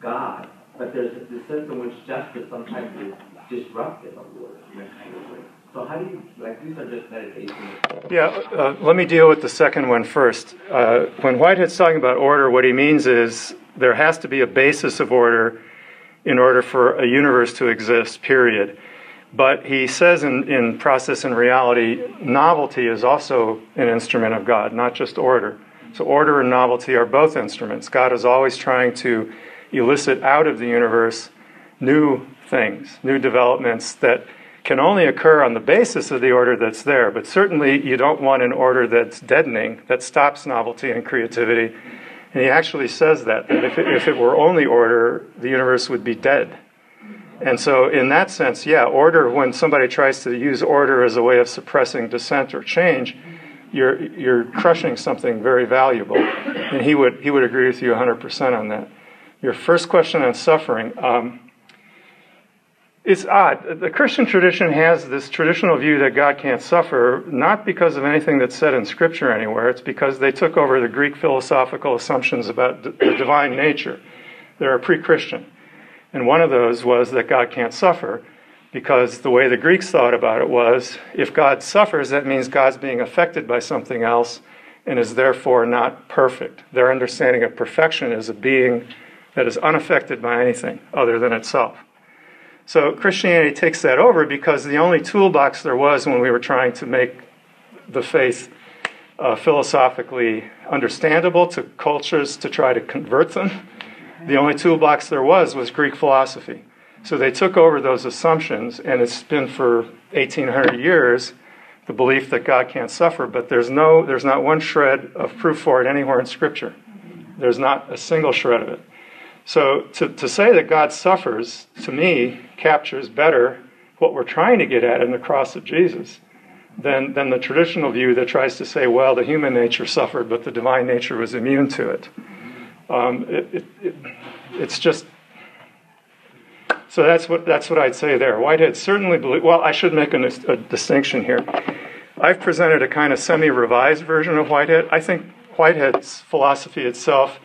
God, but there's this sense in which justice sometimes is disruptive of order in a kind of way. So how do you, like these are just meditations. Yeah, uh, let me deal with the second one first. Uh, when Whitehead's talking about order, what he means is there has to be a basis of order in order for a universe to exist, period. But he says in, in Process and Reality, novelty is also an instrument of God, not just order. So, order and novelty are both instruments. God is always trying to elicit out of the universe new things, new developments that can only occur on the basis of the order that's there. But certainly, you don't want an order that's deadening, that stops novelty and creativity. And he actually says that, that if it, if it were only order, the universe would be dead. And so, in that sense, yeah, order, when somebody tries to use order as a way of suppressing dissent or change, you're, you're crushing something very valuable. And he would, he would agree with you 100% on that. Your first question on suffering. Um, it's odd. The Christian tradition has this traditional view that God can't suffer, not because of anything that's said in Scripture anywhere. It's because they took over the Greek philosophical assumptions about the divine nature. They're pre Christian. And one of those was that God can't suffer, because the way the Greeks thought about it was if God suffers, that means God's being affected by something else and is therefore not perfect. Their understanding of perfection is a being that is unaffected by anything other than itself. So Christianity takes that over because the only toolbox there was when we were trying to make the faith uh, philosophically understandable to cultures to try to convert them the only toolbox there was was Greek philosophy. So they took over those assumptions, and it's been for 1800 years the belief that God can't suffer, but there's no there's not one shred of proof for it anywhere in Scripture. There's not a single shred of it. So to, to say that God suffers, to me, captures better what we're trying to get at in the cross of Jesus than, than the traditional view that tries to say, well, the human nature suffered, but the divine nature was immune to it. Um, it, it, it it's just so that's what that's what I'd say there. Whitehead certainly. Well, I should make a, a distinction here. I've presented a kind of semi-revised version of Whitehead. I think Whitehead's philosophy itself,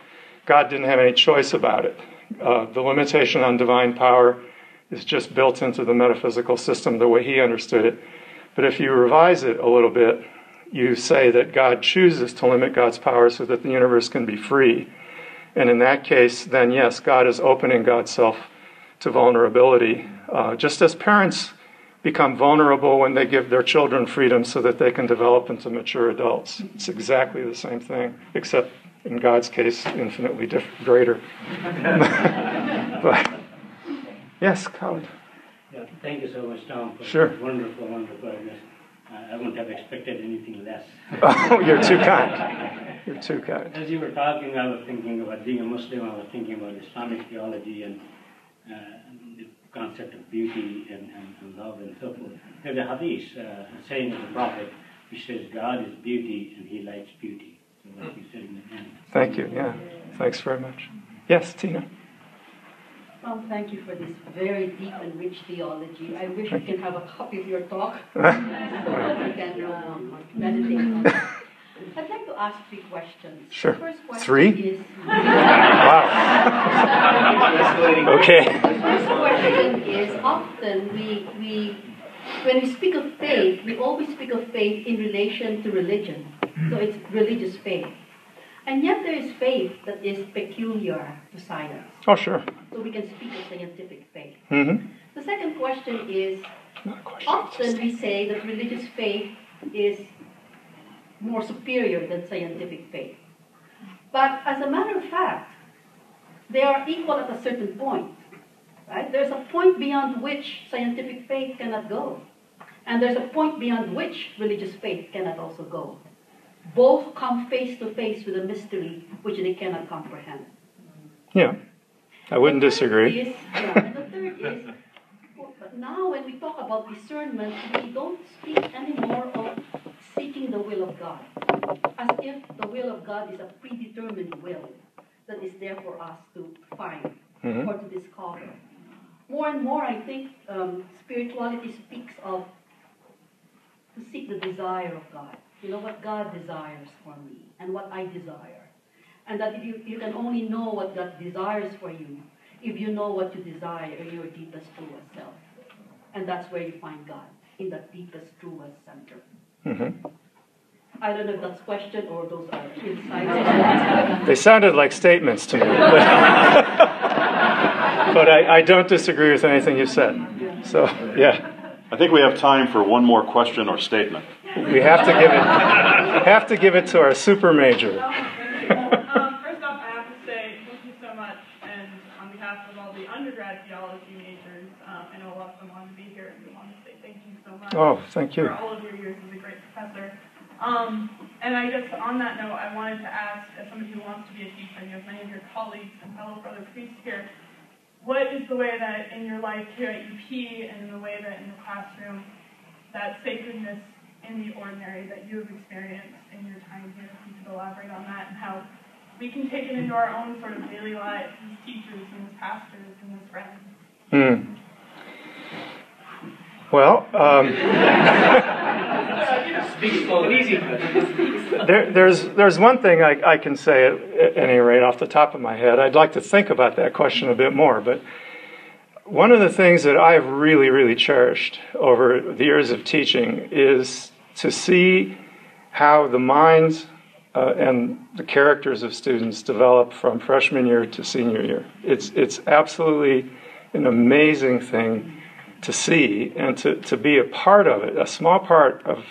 God didn't have any choice about it. Uh, the limitation on divine power is just built into the metaphysical system the way he understood it. But if you revise it a little bit, you say that God chooses to limit God's power so that the universe can be free. And in that case, then yes, God is opening God's self to vulnerability. Uh, just as parents become vulnerable when they give their children freedom so that they can develop into mature adults. It's exactly the same thing, except in God's case, infinitely diff- greater. but, yes, Khalid. Yeah, thank you so much, Tom, for sure. wonderful, wonderful. Uh, I wouldn't have expected anything less. oh, you're too kind. You're too kind. As you were talking, I was thinking about being a Muslim. I was thinking about Islamic theology and uh, the concept of beauty and, and, and, love and so forth. There's a hadith, uh, saying of the Prophet, which says God is beauty and He likes beauty. So you said in the end. Thank you. Yeah. Thanks very much. Yes, Tina. Well, thank you for this very deep and rich theology. I wish we can have a copy of your talk we can uh, meditate on it. I'd like to ask three questions. Sure. The first question three? Is, wow. okay. The first question is often we, we, when we speak of faith, we always speak of faith in relation to religion. So it's religious faith. And yet there is faith that is peculiar to science. Oh, sure. So we can speak of scientific faith. Mm-hmm. The second question is question, often we say that religious faith is more superior than scientific faith. But as a matter of fact, they are equal at a certain point. Right? There's a point beyond which scientific faith cannot go. And there's a point beyond which religious faith cannot also go. Both come face to face with a mystery which they cannot comprehend. Yeah, I wouldn't disagree. Is, yeah, and the third is, but now when we talk about discernment, we don't speak anymore of seeking the will of God, as if the will of God is a predetermined will that is there for us to find mm-hmm. or to discover. More and more, I think um, spirituality speaks of to seek the desire of God. You know what God desires for me and what I desire. And that if you, you can only know what God desires for you if you know what you desire in your deepest, truest self. And that's where you find God, in the deepest, truest center. Mm-hmm. I don't know if that's question or those are insights. they sounded like statements to me. But, but I, I, don't disagree with anything you said. So, yeah. I think we have time for one more question or statement. We have to give it, have to, give it to our super major. um, first off, I have to say thank you so much, and on behalf of all the undergrad theology majors, um, I know a lot of them wanted to be here, and we want to say thank you so much. Oh, thank you. For all of your years as a great professor. Um, and I guess on that note, I wanted to ask, as somebody who wants to be a teacher, and you have many of your colleagues and fellow brother priests here, what is the way that in your life here at UP and in the way that in the classroom, that sacredness in the ordinary that you have experienced in your time here, if you could elaborate on that and how we can take it into our own sort of daily lives as teachers and as pastors and as friends. Hmm. Well, um, there, there's there's one thing I, I can say at, at, any rate off the top of my head. I'd like to think about that question a bit more, but one of the things that I've really really cherished over the years of teaching is to see how the minds uh, and the characters of students develop from freshman year to senior year. It's it's absolutely an amazing thing to see and to, to be a part of it, a small part of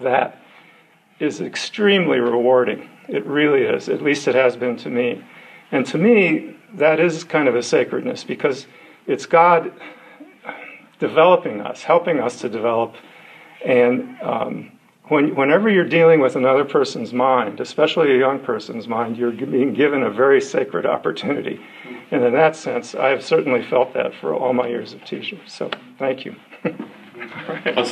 that is extremely rewarding. It really is. At least it has been to me. And to me, that is kind of a sacredness because it's God developing us, helping us to develop And um, when, whenever you're dealing with another person's mind, especially a young person's mind, you're being given a very sacred opportunity. And in that sense, I have certainly felt that for all my years of teaching. So thank you. Let's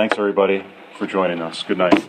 Thanks, everybody, for joining us. Good night.